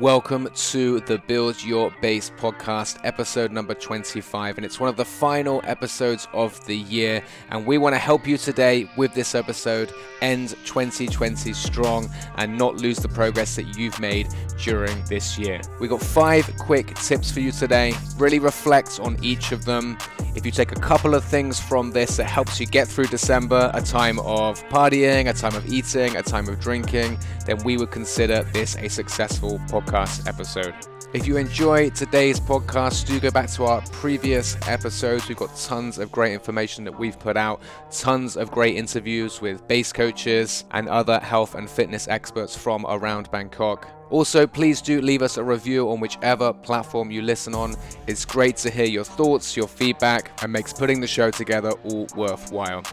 Welcome to the Build Your Base podcast, episode number 25. And it's one of the final episodes of the year. And we want to help you today with this episode end 2020 strong and not lose the progress that you've made during this year. We got five quick tips for you today. Really reflect on each of them. If you take a couple of things from this that helps you get through December, a time of partying, a time of eating, a time of drinking, then we would consider this a successful podcast episode. If you enjoy today's podcast, do go back to our previous episodes. We've got tons of great information that we've put out, tons of great interviews with base coaches and other health and fitness experts from around Bangkok. Also, please do leave us a review on whichever platform you listen on. It's great to hear your thoughts, your feedback, and makes putting the show together all worthwhile.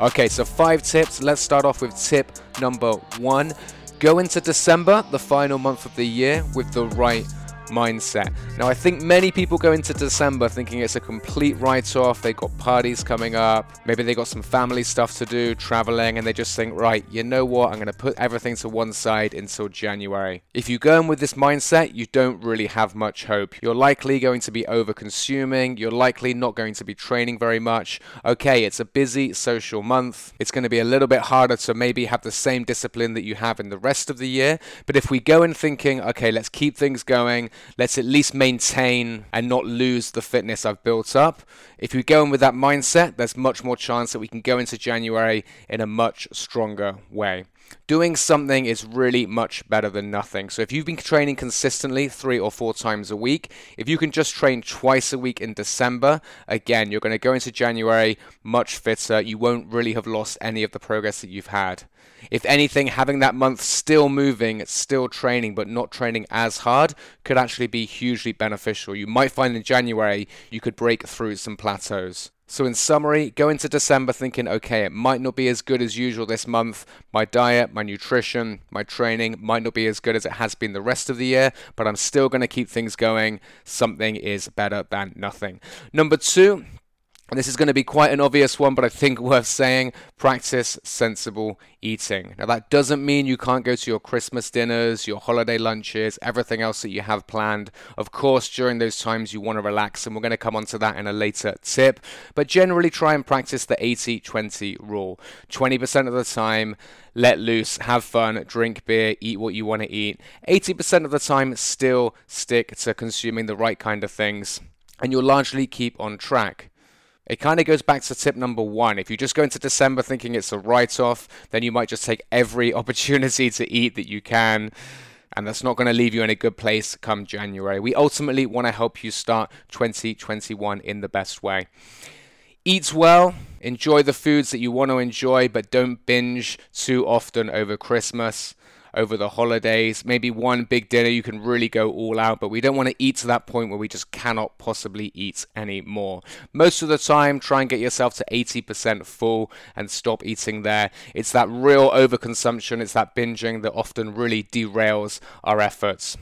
Okay, so five tips. Let's start off with tip number one Go into December, the final month of the year, with the right mindset. Now, I think many people go into December thinking it's a complete write off. They've got parties coming up, maybe they got some family stuff to do, traveling, and they just think, right, you know what, I'm going to put everything to one side until January. If you go in with this mindset, you don't really have much hope. You're likely going to be over consuming, you're likely not going to be training very much. Okay, it's a busy social month, it's going to be a little bit harder to maybe have the same discipline that you have in the rest of the year. But if we go in thinking, okay, let's keep things going, let's at least maintain and not lose the fitness I've built up. If we go in with that mindset, there's much more chance that we can go into January in a much stronger way. Doing something is really much better than nothing. So, if you've been training consistently three or four times a week, if you can just train twice a week in December, again, you're going to go into January much fitter. You won't really have lost any of the progress that you've had. If anything, having that month still moving, still training, but not training as hard could actually be hugely beneficial. You might find in January you could break through some plateaus. So, in summary, go into December thinking, okay, it might not be as good as usual this month. My diet, my nutrition, my training might not be as good as it has been the rest of the year, but I'm still going to keep things going. Something is better than nothing. Number two, and this is going to be quite an obvious one, but I think worth saying practice sensible eating. Now, that doesn't mean you can't go to your Christmas dinners, your holiday lunches, everything else that you have planned. Of course, during those times, you want to relax, and we're going to come onto that in a later tip. But generally, try and practice the 80 20 rule 20% of the time, let loose, have fun, drink beer, eat what you want to eat. 80% of the time, still stick to consuming the right kind of things, and you'll largely keep on track. It kind of goes back to tip number one. If you just go into December thinking it's a write off, then you might just take every opportunity to eat that you can. And that's not going to leave you in a good place come January. We ultimately want to help you start 2021 in the best way. Eat well, enjoy the foods that you want to enjoy, but don't binge too often over Christmas over the holidays. Maybe one big dinner you can really go all out, but we don't want to eat to that point where we just cannot possibly eat anymore. Most of the time, try and get yourself to 80% full and stop eating there. It's that real overconsumption, it's that binging that often really derails our efforts.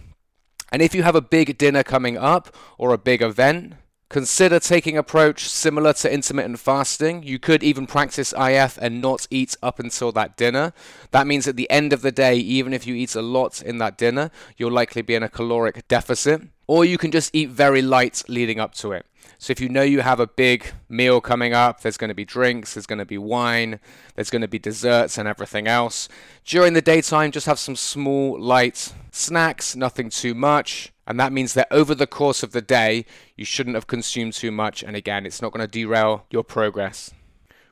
And if you have a big dinner coming up or a big event, Consider taking approach similar to intermittent fasting. You could even practice IF and not eat up until that dinner. That means at the end of the day, even if you eat a lot in that dinner, you'll likely be in a caloric deficit. Or you can just eat very light leading up to it. So if you know you have a big meal coming up, there's going to be drinks, there's going to be wine, there's going to be desserts and everything else. During the daytime, just have some small, light snacks, nothing too much. And that means that over the course of the day, you shouldn't have consumed too much. And again, it's not going to derail your progress.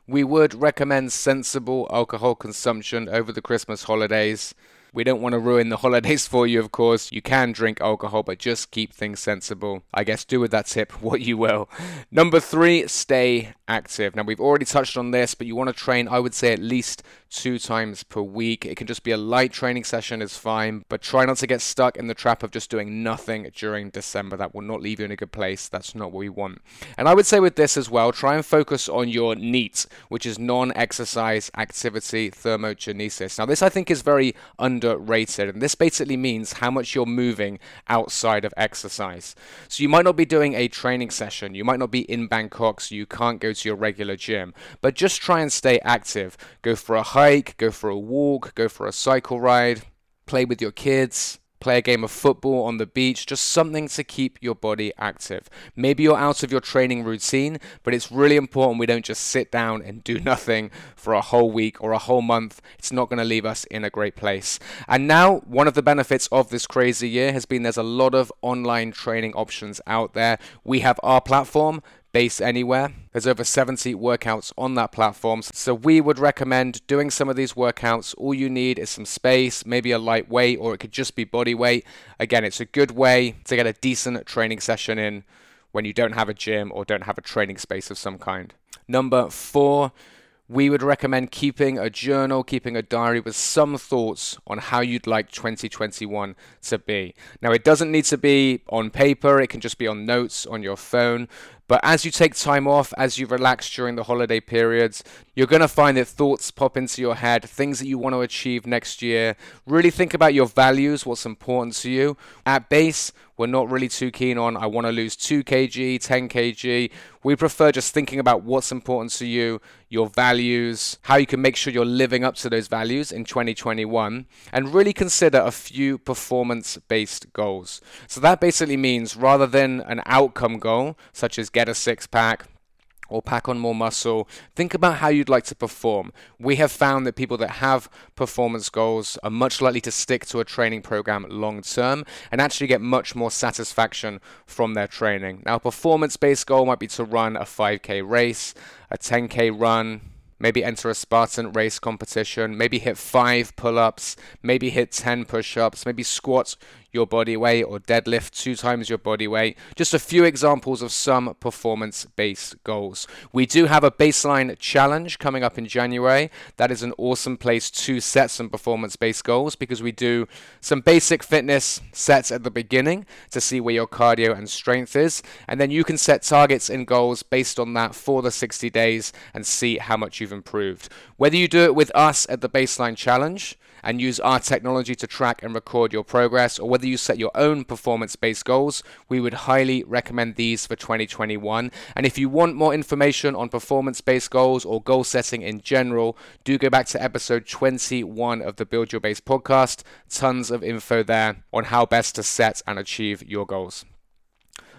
We would recommend sensible alcohol consumption over the Christmas holidays. We don't want to ruin the holidays for you, of course. You can drink alcohol, but just keep things sensible. I guess do with that tip what you will. Number three, stay active. Now, we've already touched on this, but you want to train, I would say, at least two times per week. It can just be a light training session, is fine, but try not to get stuck in the trap of just doing nothing during December. That will not leave you in a good place. That's not what we want. And I would say with this as well, try and focus on your NEAT, which is non exercise activity thermogenesis. Now, this I think is very underrated, and this basically means how much you're moving outside of exercise. So you might not be doing a training session, you might not be in Bangkok, so you can't go to your regular gym, but just try and stay active. Go for a hike, go for a walk, go for a cycle ride, play with your kids, play a game of football on the beach, just something to keep your body active. Maybe you're out of your training routine, but it's really important we don't just sit down and do nothing for a whole week or a whole month. It's not going to leave us in a great place. And now, one of the benefits of this crazy year has been there's a lot of online training options out there. We have our platform Base Anywhere. There's over 70 workouts on that platform. So we would recommend doing some of these workouts. All you need is some space, maybe a light weight, or it could just be body weight. Again, it's a good way to get a decent training session in when you don't have a gym or don't have a training space of some kind. Number four, we would recommend keeping a journal, keeping a diary with some thoughts on how you'd like 2021 to be. Now, it doesn't need to be on paper, it can just be on notes on your phone. But as you take time off, as you relax during the holiday periods, you're going to find that thoughts pop into your head, things that you want to achieve next year. Really think about your values, what's important to you. At base, we're not really too keen on I want to lose 2 kg, 10 kg. We prefer just thinking about what's important to you, your values, how you can make sure you're living up to those values in 2021, and really consider a few performance based goals. So that basically means rather than an outcome goal, such as get a six pack, or pack on more muscle. Think about how you'd like to perform. We have found that people that have performance goals are much likely to stick to a training program long term and actually get much more satisfaction from their training. Now, a performance based goal might be to run a 5k race, a 10k run, maybe enter a Spartan race competition, maybe hit five pull ups, maybe hit 10 push ups, maybe squat your body weight or deadlift two times your body weight. Just a few examples of some performance based goals. We do have a baseline challenge coming up in January. That is an awesome place to set some performance based goals because we do some basic fitness sets at the beginning to see where your cardio and strength is. And then you can set targets and goals based on that for the 60 days and see how much you've improved. Whether you do it with us at the baseline challenge, and use our technology to track and record your progress, or whether you set your own performance based goals, we would highly recommend these for 2021. And if you want more information on performance based goals or goal setting in general, do go back to episode 21 of the Build Your Base podcast. Tons of info there on how best to set and achieve your goals.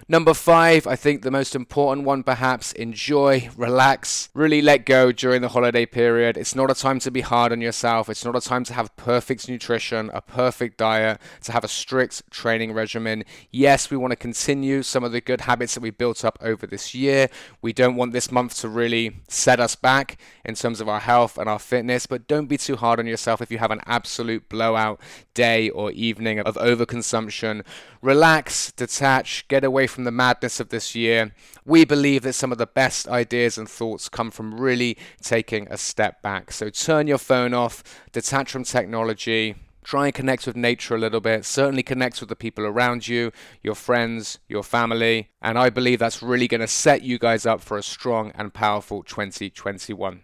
Number five, I think the most important one perhaps, enjoy, relax, really let go during the holiday period. It's not a time to be hard on yourself. It's not a time to have perfect nutrition, a perfect diet, to have a strict training regimen. Yes, we want to continue some of the good habits that we built up over this year. We don't want this month to really set us back in terms of our health and our fitness, but don't be too hard on yourself if you have an absolute blowout day or evening of overconsumption. Relax, detach, get away from the madness of this year. We believe that some of the best ideas and thoughts come from really taking a step back. So turn your phone off, detach from technology, try and connect with nature a little bit. Certainly connect with the people around you, your friends, your family. And I believe that's really going to set you guys up for a strong and powerful 2021.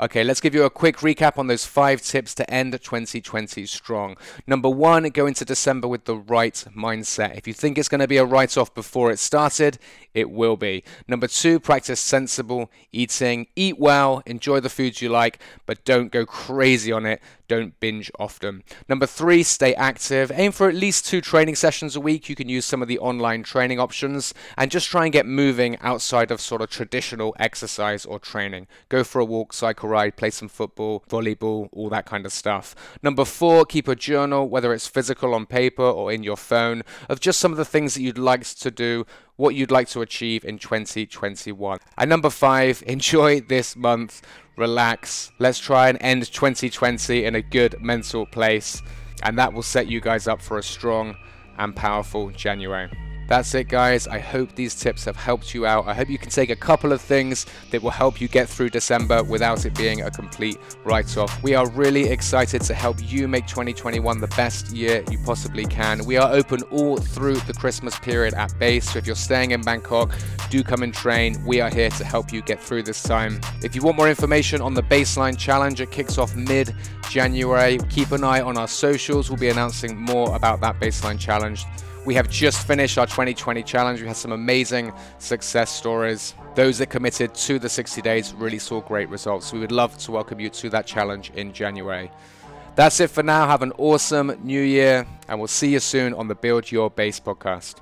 Okay, let's give you a quick recap on those five tips to end 2020 strong. Number one, go into December with the right mindset. If you think it's going to be a write off before it started, it will be. Number two, practice sensible eating. Eat well, enjoy the foods you like, but don't go crazy on it. Don't binge often. Number three, stay active. Aim for at least two training sessions a week. You can use some of the online training options and just try and get moving outside of sort of traditional exercise or training. Go for a walk, cycle ride, play some football, volleyball, all that kind of stuff. Number four, keep a journal, whether it's physical on paper or in your phone, of just some of the things that you'd like to do what you'd like to achieve in 2021. And number five, enjoy this month, relax. Let's try and end 2020 in a good mental place, and that will set you guys up for a strong and powerful January. That's it, guys. I hope these tips have helped you out. I hope you can take a couple of things that will help you get through December without it being a complete write off. We are really excited to help you make 2021 the best year you possibly can. We are open all through the Christmas period at base. So if you're staying in Bangkok, do come and train. We are here to help you get through this time. If you want more information on the baseline challenge, it kicks off mid January. Keep an eye on our socials. We'll be announcing more about that baseline challenge. We have just finished our 2020 challenge. We had some amazing success stories. Those that committed to the 60 days really saw great results. We would love to welcome you to that challenge in January. That's it for now. Have an awesome new year, and we'll see you soon on the Build Your Base podcast.